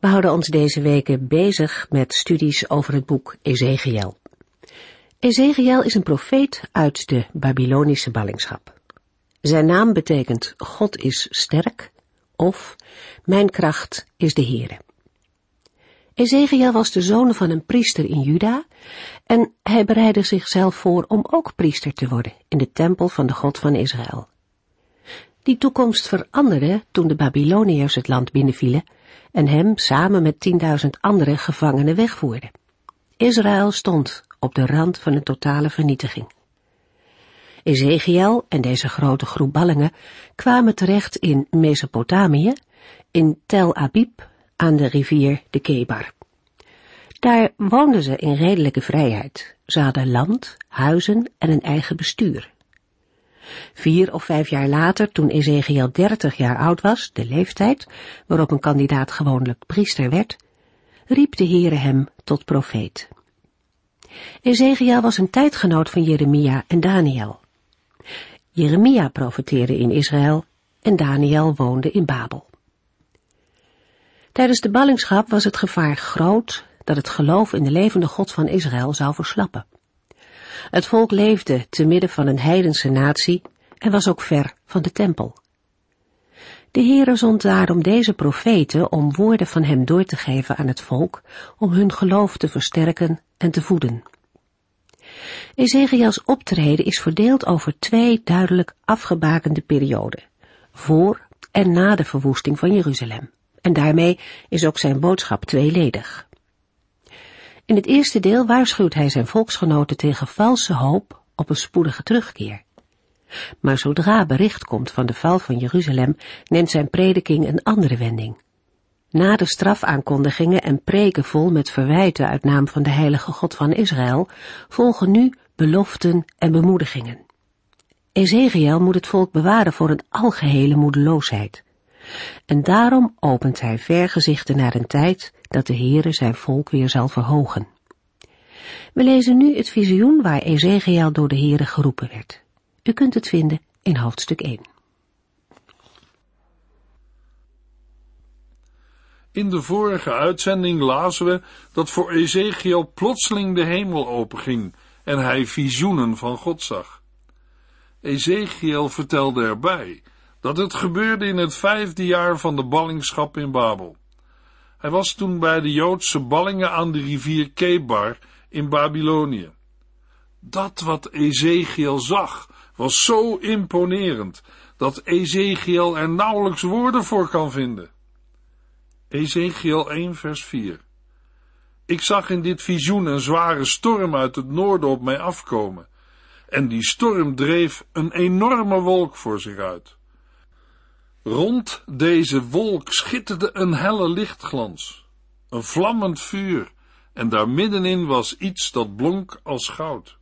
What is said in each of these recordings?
We houden ons deze weken bezig met studies over het boek Ezekiel. Ezekiel is een profeet uit de Babylonische ballingschap. Zijn naam betekent God is sterk of Mijn kracht is de Heere. Ezekiel was de zoon van een priester in Juda en hij bereidde zichzelf voor om ook priester te worden in de tempel van de God van Israël. Die toekomst veranderde toen de Babyloniërs het land binnenvielen en hem samen met tienduizend andere gevangenen wegvoerden. Israël stond op de rand van een totale vernietiging. Ezekiel en deze grote groep ballingen kwamen terecht in Mesopotamië, in Tel Abib, aan de rivier de Kebar. Daar woonden ze in redelijke vrijheid. Ze hadden land, huizen en een eigen bestuur. Vier of vijf jaar later, toen Ezekiel dertig jaar oud was, de leeftijd waarop een kandidaat gewoonlijk priester werd, riep de Heere hem tot profeet. Ezekiel was een tijdgenoot van Jeremia en Daniel. Jeremia profeteerde in Israël en Daniel woonde in Babel. Tijdens de ballingschap was het gevaar groot dat het geloof in de levende God van Israël zou verslappen. Het volk leefde te midden van een heidense natie en was ook ver van de tempel. De Heere zond daarom deze profeten om woorden van hem door te geven aan het volk, om hun geloof te versterken en te voeden. Ezekiels optreden is verdeeld over twee duidelijk afgebakende perioden, voor en na de verwoesting van Jeruzalem. En daarmee is ook zijn boodschap tweeledig. In het eerste deel waarschuwt hij zijn volksgenoten tegen valse hoop op een spoedige terugkeer. Maar zodra bericht komt van de val van Jeruzalem, neemt zijn prediking een andere wending. Na de strafaankondigingen en preken vol met verwijten uit naam van de heilige God van Israël, volgen nu beloften en bemoedigingen. Ezekiel moet het volk bewaren voor een algehele moedeloosheid. En daarom opent hij vergezichten naar een tijd dat de Heere zijn volk weer zal verhogen. We lezen nu het visioen waar Ezekiel door de Heere geroepen werd. U kunt het vinden in hoofdstuk 1. In de vorige uitzending lazen we dat voor Ezekiel plotseling de hemel openging en hij visioenen van God zag. Ezekiel vertelde erbij dat het gebeurde in het vijfde jaar van de ballingschap in Babel. Hij was toen bij de Joodse ballingen aan de rivier Kebar in Babylonië. Dat wat Ezekiel zag was zo imponerend dat Ezekiel er nauwelijks woorden voor kan vinden. Ezekiel 1 vers 4 Ik zag in dit visioen een zware storm uit het noorden op mij afkomen, en die storm dreef een enorme wolk voor zich uit. Rond deze wolk schitterde een helle lichtglans, een vlammend vuur, en daar middenin was iets dat blonk als goud.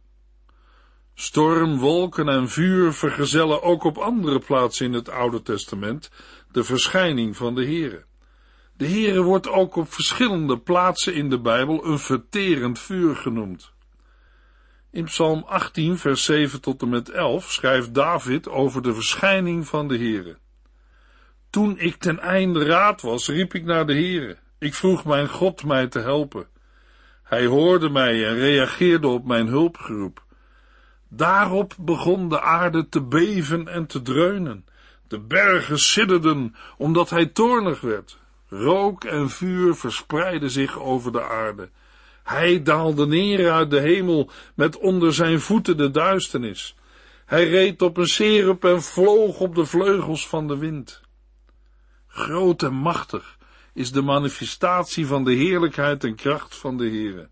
Storm, wolken en vuur vergezellen ook op andere plaatsen in het Oude Testament de verschijning van de Heere. De Heere wordt ook op verschillende plaatsen in de Bijbel een verterend vuur genoemd. In Psalm 18, vers 7 tot en met 11 schrijft David over de verschijning van de Heere. Toen ik ten einde raad was, riep ik naar de Heere. Ik vroeg mijn God mij te helpen. Hij hoorde mij en reageerde op mijn hulpgeroep. Daarop begon de aarde te beven en te dreunen. De bergen sidderden, omdat hij toornig werd. Rook en vuur verspreidden zich over de aarde. Hij daalde neer uit de hemel met onder zijn voeten de duisternis. Hij reed op een serup en vloog op de vleugels van de wind. Groot en machtig is de manifestatie van de heerlijkheid en kracht van de Heere.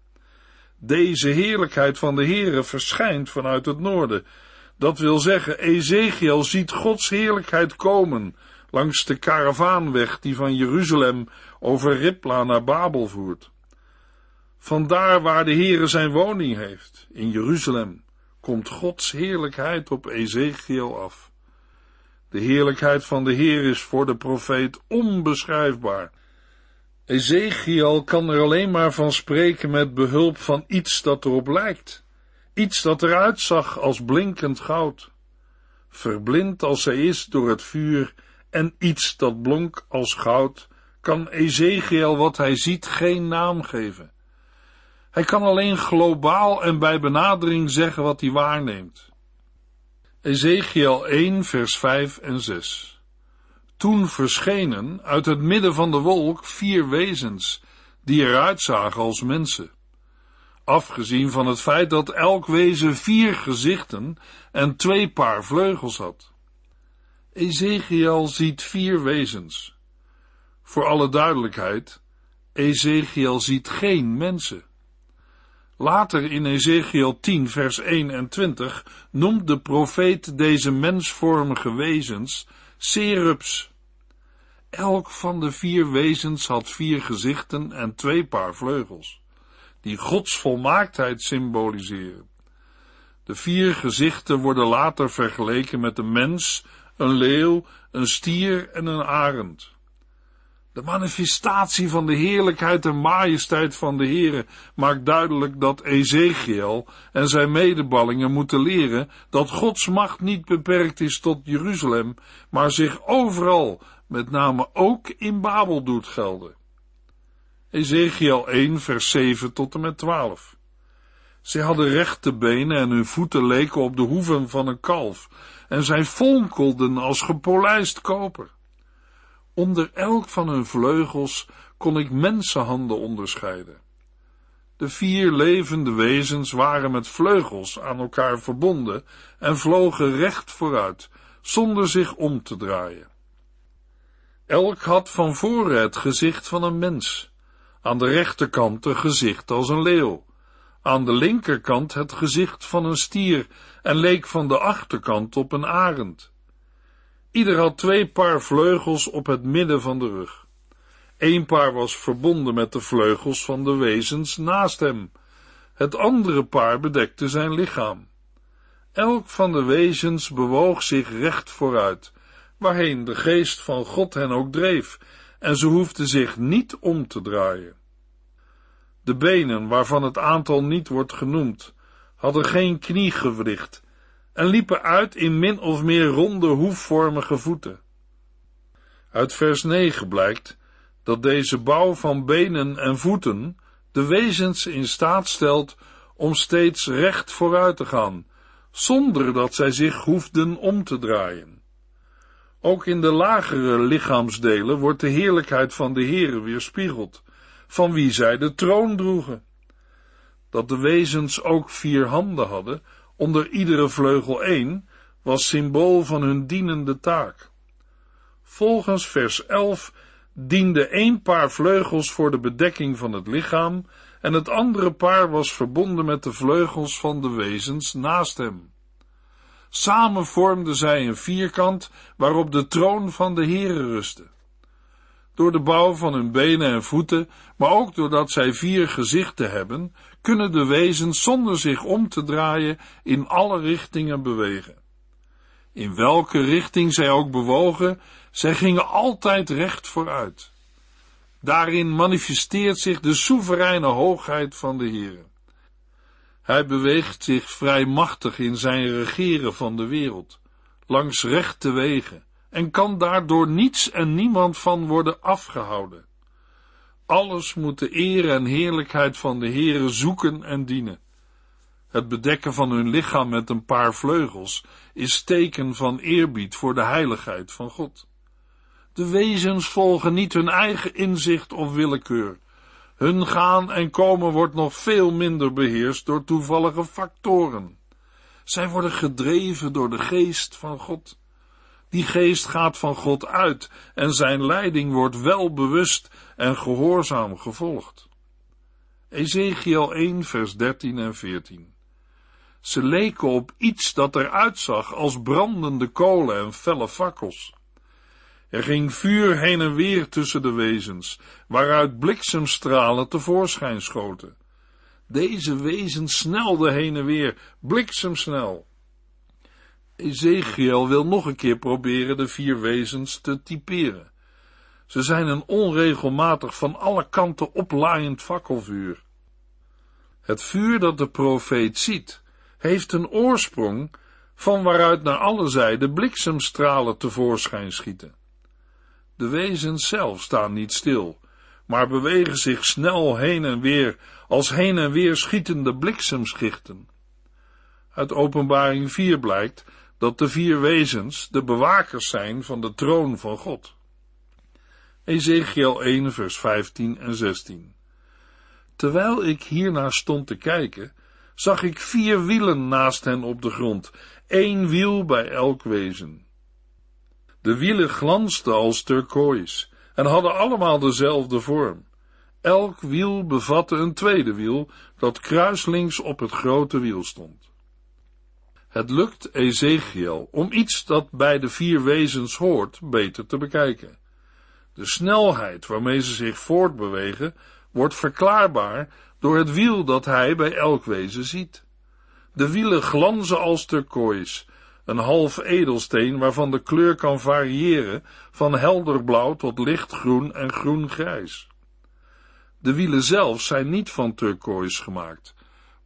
Deze heerlijkheid van de Heere verschijnt vanuit het noorden. Dat wil zeggen, Ezekiel ziet Gods heerlijkheid komen langs de karavaanweg die van Jeruzalem over Ripla naar Babel voert. Vandaar waar de Heere zijn woning heeft, in Jeruzalem, komt Gods heerlijkheid op Ezekiel af. De heerlijkheid van de Heer is voor de profeet onbeschrijfbaar. Ezekiel kan er alleen maar van spreken met behulp van iets dat erop lijkt. Iets dat eruit zag als blinkend goud. Verblind als zij is door het vuur en iets dat blonk als goud, kan Ezekiel wat hij ziet geen naam geven. Hij kan alleen globaal en bij benadering zeggen wat hij waarneemt. Ezekiel 1 vers 5 en 6 Toen verschenen uit het midden van de wolk vier wezens, die eruit zagen als mensen. Afgezien van het feit dat elk wezen vier gezichten en twee paar vleugels had. Ezekiel ziet vier wezens. Voor alle duidelijkheid, Ezekiel ziet geen mensen. Later in Ezekiel 10 vers 1 en 20 noemt de profeet deze mensvormige wezens serubs. Elk van de vier wezens had vier gezichten en twee paar vleugels, die Gods volmaaktheid symboliseren. De vier gezichten worden later vergeleken met een mens, een leeuw, een stier en een arend. De manifestatie van de heerlijkheid en majesteit van de Heere maakt duidelijk dat Ezekiel en zijn medeballingen moeten leren dat Gods macht niet beperkt is tot Jeruzalem, maar zich overal, met name ook in Babel doet gelden. Ezekiel 1 vers 7 tot en met 12 Zij hadden rechte benen en hun voeten leken op de hoeven van een kalf, en zij fonkelden als gepolijst koper. Onder elk van hun vleugels kon ik mensenhanden onderscheiden. De vier levende wezens waren met vleugels aan elkaar verbonden en vlogen recht vooruit, zonder zich om te draaien. Elk had van voren het gezicht van een mens, aan de rechterkant een gezicht als een leeuw, aan de linkerkant het gezicht van een stier en leek van de achterkant op een arend. Ieder had twee paar vleugels op het midden van de rug. Eén paar was verbonden met de vleugels van de wezens naast hem. Het andere paar bedekte zijn lichaam. Elk van de wezens bewoog zich recht vooruit, waarheen de geest van God hen ook dreef, en ze hoefden zich niet om te draaien. De benen, waarvan het aantal niet wordt genoemd, hadden geen kniegewricht en liepen uit in min of meer ronde hoefvormige voeten. Uit vers 9 blijkt dat deze bouw van benen en voeten de wezens in staat stelt om steeds recht vooruit te gaan, zonder dat zij zich hoefden om te draaien. Ook in de lagere lichaamsdelen wordt de heerlijkheid van de Heere weerspiegeld, van wie zij de troon droegen. Dat de wezens ook vier handen hadden, onder iedere vleugel één, was symbool van hun dienende taak. Volgens vers 11 diende één paar vleugels voor de bedekking van het lichaam en het andere paar was verbonden met de vleugels van de wezens naast hem. Samen vormden zij een vierkant waarop de troon van de Heere rustte. Door de bouw van hun benen en voeten, maar ook doordat zij vier gezichten hebben, kunnen de wezens zonder zich om te draaien in alle richtingen bewegen. In welke richting zij ook bewogen, zij gingen altijd recht vooruit. Daarin manifesteert zich de soevereine hoogheid van de Heer. Hij beweegt zich vrij machtig in zijn regeren van de wereld, langs rechte wegen, en kan daardoor niets en niemand van worden afgehouden. Alles moet de eer en heerlijkheid van de Heere zoeken en dienen. Het bedekken van hun lichaam met een paar vleugels is teken van eerbied voor de heiligheid van God. De wezens volgen niet hun eigen inzicht of willekeur. Hun gaan en komen wordt nog veel minder beheerst door toevallige factoren. Zij worden gedreven door de geest van God. Die geest gaat van God uit en zijn leiding wordt wel bewust en gehoorzaam gevolgd. Ezekiel 1 vers 13 en 14 Ze leken op iets dat eruit zag als brandende kolen en felle fakkels. Er ging vuur heen en weer tussen de wezens, waaruit bliksemstralen tevoorschijn schoten, Deze wezens snelden heen en weer, bliksemsnel. Ezekiel wil nog een keer proberen de vier wezens te typeren. Ze zijn een onregelmatig van alle kanten oplaaiend fakkelvuur. Het vuur dat de profeet ziet, heeft een oorsprong van waaruit naar alle zijden bliksemstralen tevoorschijn schieten. De wezens zelf staan niet stil, maar bewegen zich snel heen en weer als heen en weer schietende bliksemschichten. Uit openbaring 4 blijkt dat de vier wezens de bewakers zijn van de troon van God. Ezekiel 1 vers 15 en 16 Terwijl ik hiernaar stond te kijken, zag ik vier wielen naast hen op de grond, één wiel bij elk wezen. De wielen glansden als turkoois en hadden allemaal dezelfde vorm. Elk wiel bevatte een tweede wiel dat kruislinks op het grote wiel stond. Het lukt Ezekiel om iets dat bij de vier wezens hoort beter te bekijken. De snelheid waarmee ze zich voortbewegen wordt verklaarbaar door het wiel dat hij bij elk wezen ziet. De wielen glanzen als turkoois, een half edelsteen waarvan de kleur kan variëren van helder blauw tot lichtgroen en groen-grijs. De wielen zelf zijn niet van turkoois gemaakt,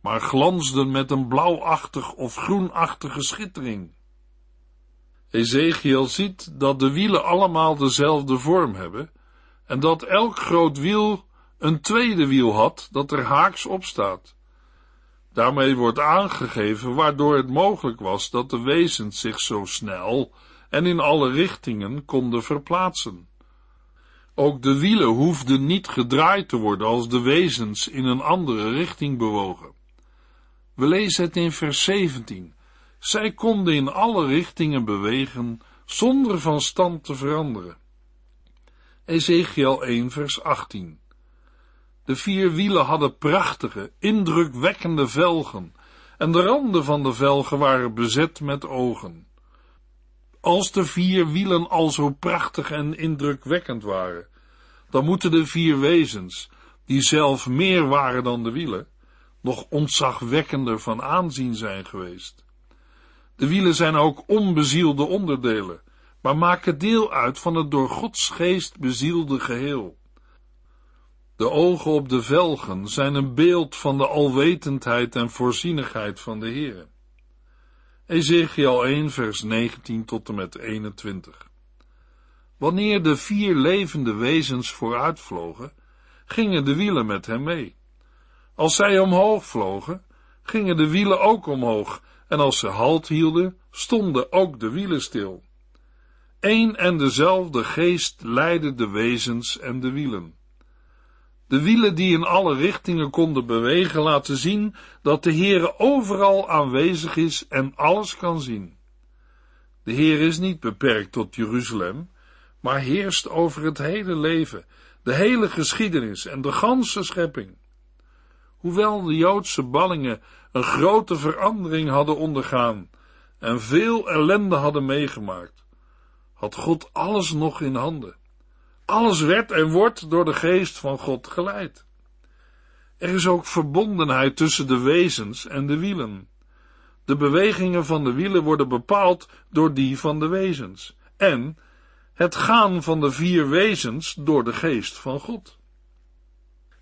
maar glansden met een blauwachtig of groenachtige schittering. Ezekiel ziet dat de wielen allemaal dezelfde vorm hebben en dat elk groot wiel een tweede wiel had dat er haaks op staat. Daarmee wordt aangegeven waardoor het mogelijk was dat de wezens zich zo snel en in alle richtingen konden verplaatsen. Ook de wielen hoefden niet gedraaid te worden als de wezens in een andere richting bewogen. We lezen het in vers 17. Zij konden in alle richtingen bewegen zonder van stand te veranderen. Ezekiel 1 vers 18. De vier wielen hadden prachtige, indrukwekkende velgen, en de randen van de velgen waren bezet met ogen. Als de vier wielen al zo prachtig en indrukwekkend waren, dan moeten de vier wezens, die zelf meer waren dan de wielen, nog ontzagwekkender van aanzien zijn geweest. De wielen zijn ook onbezielde onderdelen, maar maken deel uit van het door Gods geest bezielde geheel. De ogen op de velgen zijn een beeld van de alwetendheid en voorzienigheid van de Heer. Ezekiel 1 vers 19 tot en met 21 Wanneer de vier levende wezens vooruitvlogen, gingen de wielen met hem mee. Als zij omhoog vlogen, gingen de wielen ook omhoog, en als ze halt hielden, stonden ook de wielen stil. Eén en dezelfde geest leidde de wezens en de wielen. De wielen die in alle richtingen konden bewegen laten zien dat de Heere overal aanwezig is en alles kan zien. De Heer is niet beperkt tot Jeruzalem, maar heerst over het hele leven, de hele geschiedenis en de ganse schepping. Hoewel de Joodse ballingen een grote verandering hadden ondergaan en veel ellende hadden meegemaakt, had God alles nog in handen. Alles werd en wordt door de geest van God geleid. Er is ook verbondenheid tussen de wezens en de wielen. De bewegingen van de wielen worden bepaald door die van de wezens. En het gaan van de vier wezens door de geest van God.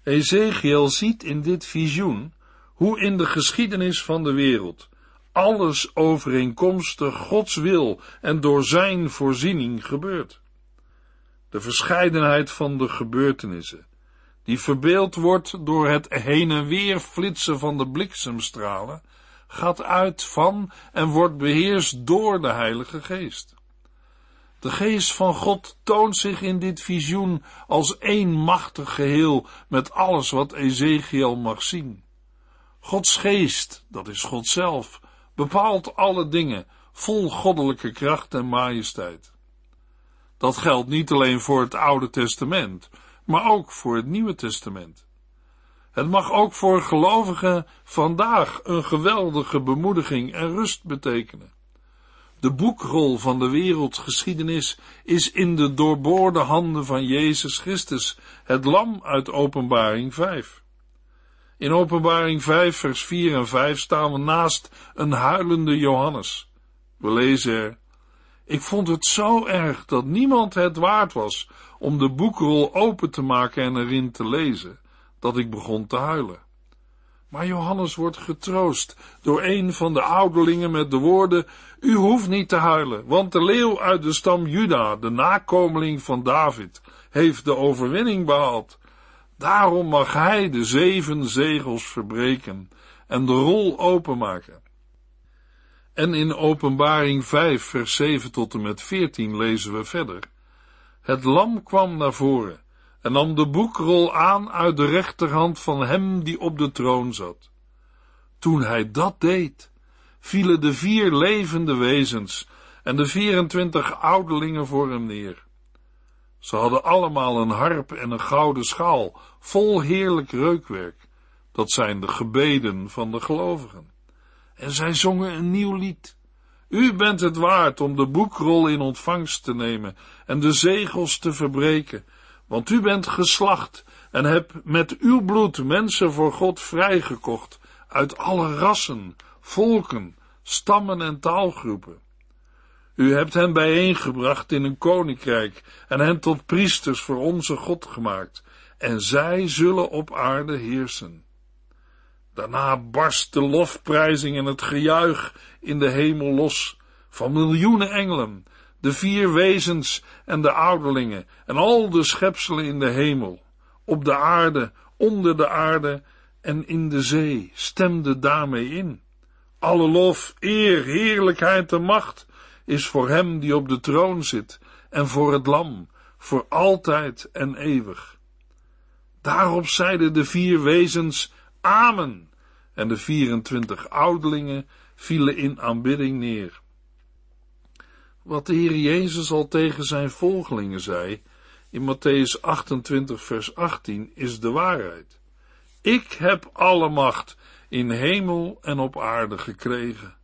Ezekiel ziet in dit visioen hoe in de geschiedenis van de wereld alles overeenkomstig Gods wil en door zijn voorziening gebeurt. De verscheidenheid van de gebeurtenissen, die verbeeld wordt door het heen en weer flitsen van de bliksemstralen, gaat uit van en wordt beheerst door de Heilige Geest. De geest van God toont zich in dit visioen als één machtig geheel met alles wat Ezekiel mag zien. Gods geest, dat is God zelf, bepaalt alle dingen vol goddelijke kracht en majesteit. Dat geldt niet alleen voor het Oude Testament, maar ook voor het Nieuwe Testament. Het mag ook voor gelovigen vandaag een geweldige bemoediging en rust betekenen. De boekrol van de wereldgeschiedenis is in de doorboorde handen van Jezus Christus, het lam uit Openbaring 5. In Openbaring 5, vers 4 en 5 staan we naast een huilende Johannes. We lezen er, ik vond het zo erg dat niemand het waard was om de boekrol open te maken en erin te lezen, dat ik begon te huilen. Maar Johannes wordt getroost door een van de ouderlingen met de woorden, u hoeft niet te huilen, want de leeuw uit de stam Juda, de nakomeling van David, heeft de overwinning behaald. Daarom mag hij de zeven zegels verbreken en de rol openmaken. En in Openbaring 5, vers 7 tot en met 14 lezen we verder. Het lam kwam naar voren en nam de boekrol aan uit de rechterhand van hem die op de troon zat. Toen hij dat deed, vielen de vier levende wezens en de 24 ouderlingen voor hem neer. Ze hadden allemaal een harp en een gouden schaal, vol heerlijk reukwerk. Dat zijn de gebeden van de gelovigen. En zij zongen een nieuw lied. U bent het waard om de boekrol in ontvangst te nemen en de zegels te verbreken, want u bent geslacht en hebt met uw bloed mensen voor God vrijgekocht uit alle rassen, volken, stammen en taalgroepen. U hebt hen bijeengebracht in een koninkrijk en hen tot priesters voor onze God gemaakt, en zij zullen op aarde heersen. Daarna barst de lofprijzing en het gejuich in de hemel los van miljoenen engelen, de vier wezens en de ouderlingen en al de schepselen in de hemel, op de aarde, onder de aarde en in de zee, stemde daarmee in. Alle lof, eer, heerlijkheid en macht is voor hem die op de troon zit en voor het lam, voor altijd en eeuwig. Daarop zeiden de vier wezens Amen en de 24 ouderlingen vielen in aanbidding neer. Wat de Heer Jezus al tegen zijn volgelingen zei in Matthäus 28 vers 18 is de waarheid. Ik heb alle macht in hemel en op aarde gekregen.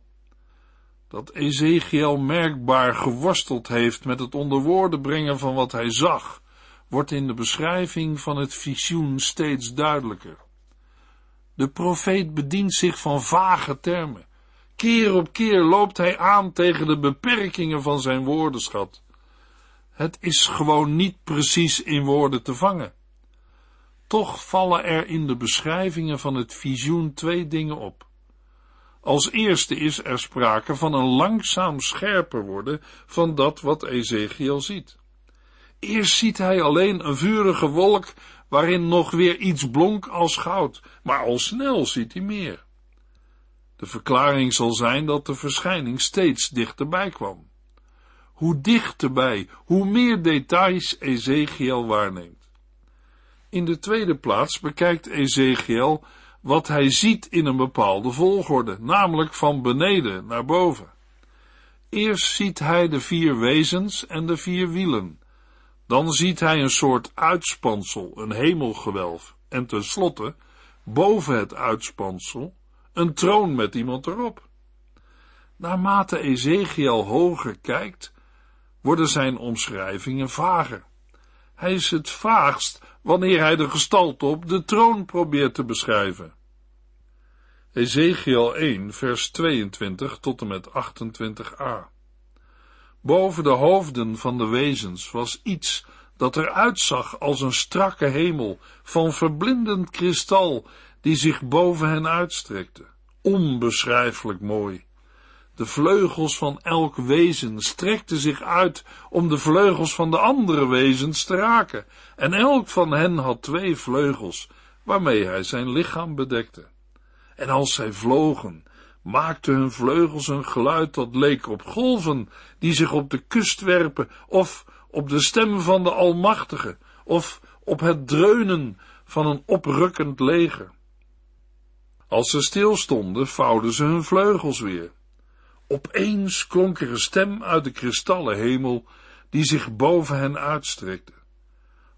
Dat Ezekiel merkbaar geworsteld heeft met het onder woorden brengen van wat hij zag, wordt in de beschrijving van het visioen steeds duidelijker. De profeet bedient zich van vage termen. Keer op keer loopt hij aan tegen de beperkingen van zijn woordenschat. Het is gewoon niet precies in woorden te vangen. Toch vallen er in de beschrijvingen van het visioen twee dingen op. Als eerste is er sprake van een langzaam scherper worden van dat wat Ezekiel ziet. Eerst ziet hij alleen een vurige wolk waarin nog weer iets blonk als goud, maar al snel ziet hij meer. De verklaring zal zijn dat de verschijning steeds dichterbij kwam. Hoe dichterbij, hoe meer details Ezekiel waarneemt. In de tweede plaats bekijkt Ezekiel wat hij ziet in een bepaalde volgorde, namelijk van beneden naar boven. Eerst ziet hij de vier wezens en de vier wielen, dan ziet hij een soort uitspansel, een hemelgewelf, en tenslotte, boven het uitspansel, een troon met iemand erop. Naarmate Ezekiel hoger kijkt, worden zijn omschrijvingen vager. Hij is het vaagst wanneer hij de gestalte op de troon probeert te beschrijven. Ezekiel 1, vers 22 tot en met 28a. Boven de hoofden van de wezens was iets dat eruit zag als een strakke hemel van verblindend kristal die zich boven hen uitstrekte. Onbeschrijfelijk mooi. De vleugels van elk wezen strekten zich uit om de vleugels van de andere wezens te raken, en elk van hen had twee vleugels, waarmee hij zijn lichaam bedekte. En als zij vlogen, maakten hun vleugels een geluid dat leek op golven die zich op de kust werpen, of op de stem van de Almachtige, of op het dreunen van een oprukkend leger. Als ze stilstonden, vouwden ze hun vleugels weer. Opeens klonk er een stem uit de kristallen hemel, die zich boven hen uitstrekte.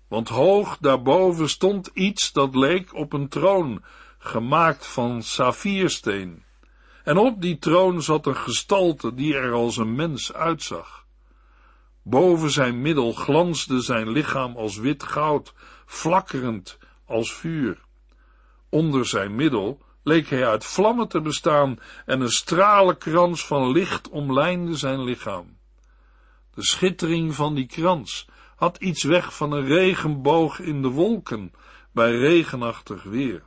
Want hoog daarboven stond iets dat leek op een troon, gemaakt van saffiersteen en op die troon zat een gestalte die er als een mens uitzag. Boven zijn middel glansde zijn lichaam als wit goud, flakkerend als vuur. Onder zijn middel leek hij uit vlammen te bestaan en een stralenkrans van licht omlijnde zijn lichaam. De schittering van die krans had iets weg van een regenboog in de wolken bij regenachtig weer.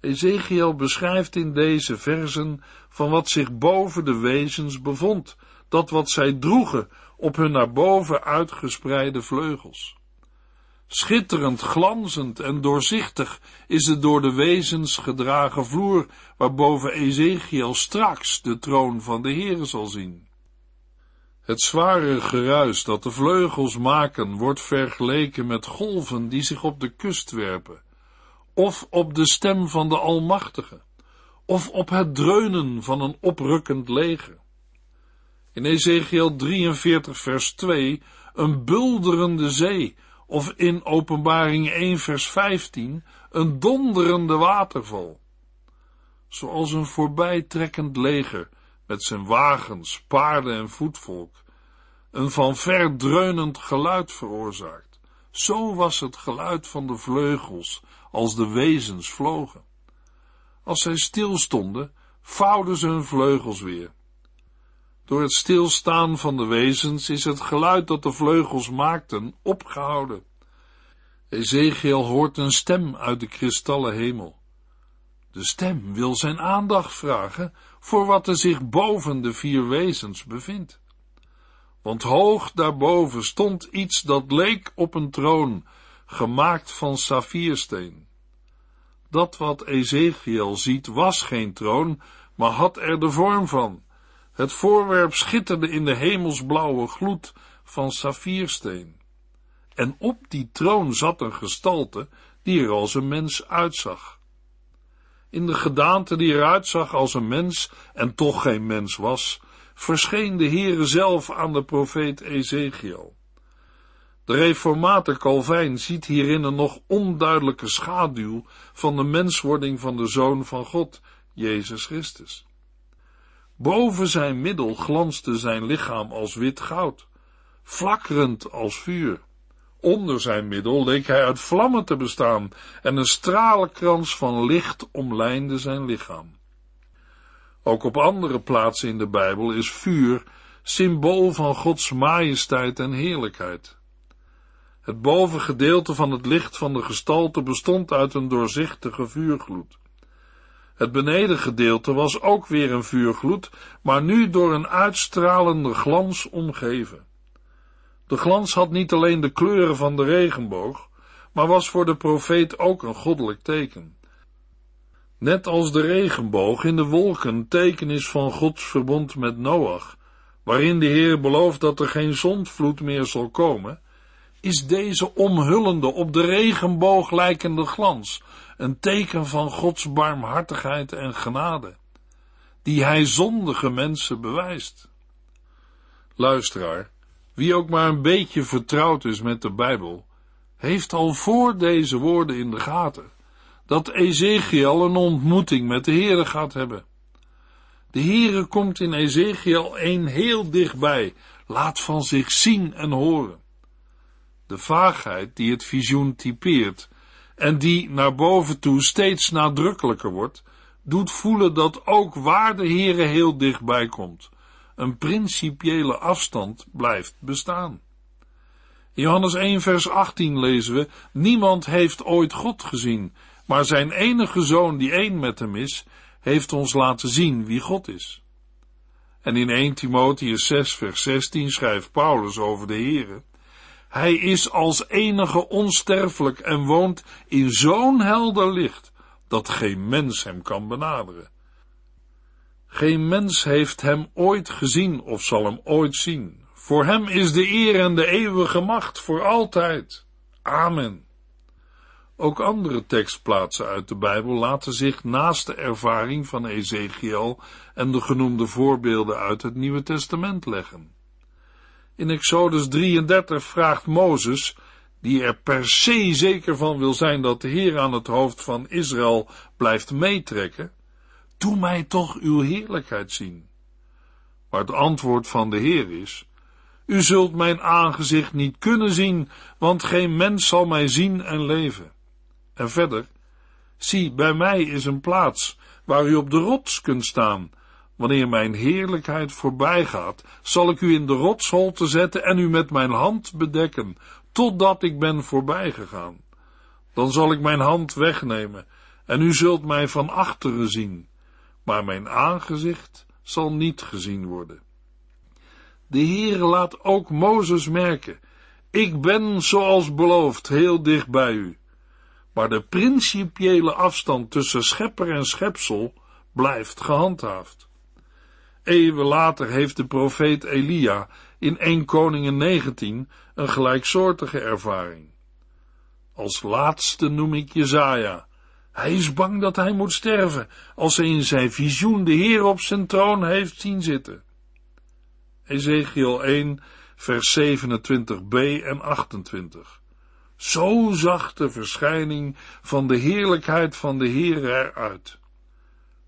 Ezekiel beschrijft in deze versen van wat zich boven de wezens bevond, dat wat zij droegen op hun naar boven uitgespreide vleugels. Schitterend, glanzend en doorzichtig is de door de wezens gedragen vloer, waarboven Ezekiel straks de troon van de Heere zal zien. Het zware geruis dat de vleugels maken wordt vergeleken met golven die zich op de kust werpen, of op de stem van de Almachtige, of op het dreunen van een oprukkend leger. In Ezekiel 43 vers 2 een bulderende zee, of in Openbaring 1 vers 15 een donderende waterval. Zoals een voorbijtrekkend leger met zijn wagens, paarden en voetvolk, een van ver dreunend geluid veroorzaakt. Zo was het geluid van de vleugels als de wezens vlogen. Als zij stilstonden, vouwden ze hun vleugels weer. Door het stilstaan van de wezens is het geluid dat de vleugels maakten opgehouden. Ezekiel hoort een stem uit de kristallen hemel. De stem wil zijn aandacht vragen voor wat er zich boven de vier wezens bevindt. Want hoog daarboven stond iets dat leek op een troon, gemaakt van saffiersteen. Dat wat Ezekiel ziet was geen troon, maar had er de vorm van. Het voorwerp schitterde in de hemelsblauwe gloed van saffiersteen. En op die troon zat een gestalte die er als een mens uitzag. In de gedaante die eruit zag als een mens en toch geen mens was, verscheen de Heere zelf aan de profeet Ezekiel. De reformator Calvijn ziet hierin een nog onduidelijke schaduw van de menswording van de Zoon van God, Jezus Christus. Boven zijn middel glansde zijn lichaam als wit goud, flakkerend als vuur. Onder zijn middel leek hij uit vlammen te bestaan en een stralenkrans van licht omlijnde zijn lichaam. Ook op andere plaatsen in de Bijbel is vuur symbool van Gods majesteit en heerlijkheid. Het bovengedeelte van het licht van de gestalte bestond uit een doorzichtige vuurgloed. Het benedengedeelte was ook weer een vuurgloed, maar nu door een uitstralende glans omgeven. De glans had niet alleen de kleuren van de regenboog, maar was voor de profeet ook een goddelijk teken. Net als de regenboog in de wolken teken is van Gods verbond met Noach, waarin de Heer belooft dat er geen zondvloed meer zal komen, is deze omhullende op de regenboog lijkende glans een teken van Gods barmhartigheid en genade, die hij zondige mensen bewijst. Luisteraar, wie ook maar een beetje vertrouwd is met de Bijbel, heeft al voor deze woorden in de gaten dat Ezekiel een ontmoeting met de Heere gaat hebben. De Heere komt in Ezekiel 1 heel dichtbij, laat van zich zien en horen. De vaagheid die het visioen typeert en die naar boven toe steeds nadrukkelijker wordt, doet voelen dat ook waar de Heere heel dichtbij komt, een principiële afstand blijft bestaan. Johannes 1 vers 18 lezen we, niemand heeft ooit God gezien, maar zijn enige zoon die één met hem is, heeft ons laten zien wie God is. En in 1 Timotheus 6 vers 16 schrijft Paulus over de Heere, hij is als enige onsterfelijk en woont in zo'n helder licht, dat geen mens hem kan benaderen. Geen mens heeft hem ooit gezien of zal hem ooit zien. Voor hem is de eer en de eeuwige macht voor altijd. Amen. Ook andere tekstplaatsen uit de Bijbel laten zich naast de ervaring van Ezekiel en de genoemde voorbeelden uit het Nieuwe Testament leggen. In Exodus 33 vraagt Mozes, die er per se zeker van wil zijn dat de Heer aan het hoofd van Israël blijft meetrekken, doe mij toch uw heerlijkheid zien. Maar het antwoord van de Heer is, u zult mijn aangezicht niet kunnen zien, want geen mens zal mij zien en leven. En verder, Zie, bij mij is een plaats waar u op de rots kunt staan. Wanneer mijn heerlijkheid voorbij gaat, zal ik u in de rotsholte zetten en u met mijn hand bedekken, totdat ik ben voorbijgegaan. Dan zal ik mijn hand wegnemen en u zult mij van achteren zien, maar mijn aangezicht zal niet gezien worden. De Heere laat ook Mozes merken, ik ben, zoals beloofd, heel dicht bij u. Maar de principiële afstand tussen schepper en schepsel blijft gehandhaafd. Eeuwen later heeft de profeet Elia in 1 Koningen 19 een gelijksoortige ervaring. Als laatste noem ik Jezaja. Hij is bang dat hij moet sterven, als hij in zijn visioen de Heer op zijn troon heeft zien zitten. Ezekiel 1, vers 27b en 28. Zo zag de verschijning van de heerlijkheid van de Heer eruit.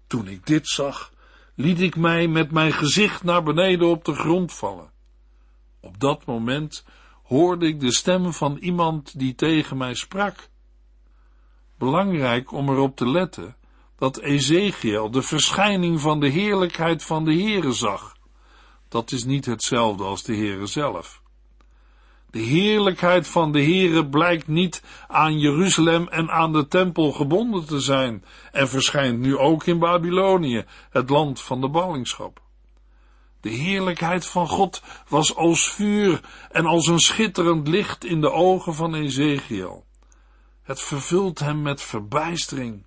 Toen ik dit zag, liet ik mij met mijn gezicht naar beneden op de grond vallen. Op dat moment hoorde ik de stem van iemand die tegen mij sprak. Belangrijk om erop te letten dat Ezekiel de verschijning van de heerlijkheid van de Heere zag. Dat is niet hetzelfde als de Heere zelf. De heerlijkheid van de Heere blijkt niet aan Jeruzalem en aan de tempel gebonden te zijn en verschijnt nu ook in Babylonië, het land van de ballingschap. De heerlijkheid van God was als vuur en als een schitterend licht in de ogen van Ezekiel. Het vervult hem met verbijstering.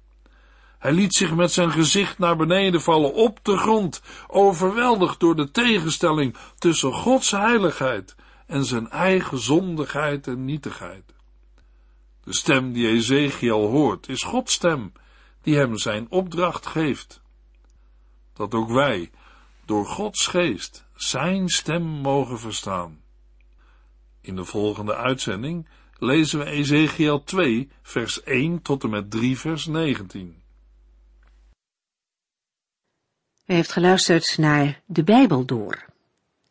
Hij liet zich met zijn gezicht naar beneden vallen op de grond, overweldigd door de tegenstelling tussen Gods heiligheid en zijn eigen zondigheid en nietigheid. De stem die Ezekiel hoort is Gods stem, die hem zijn opdracht geeft. Dat ook wij, door Gods geest, zijn stem mogen verstaan. In de volgende uitzending lezen we Ezekiel 2, vers 1 tot en met 3, vers 19. U heeft geluisterd naar De Bijbel Door,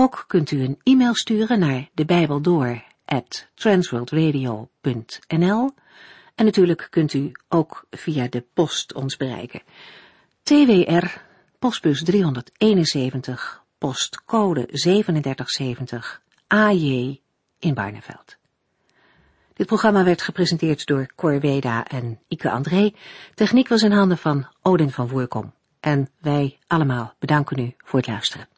Ook kunt u een e-mail sturen naar de en natuurlijk kunt u ook via de post ons bereiken. TWR, postbus 371, postcode 3770, AJ in Barneveld. Dit programma werd gepresenteerd door Cor Weda en Ike André. Techniek was in handen van Odin van Voerkom. En wij allemaal bedanken u voor het luisteren.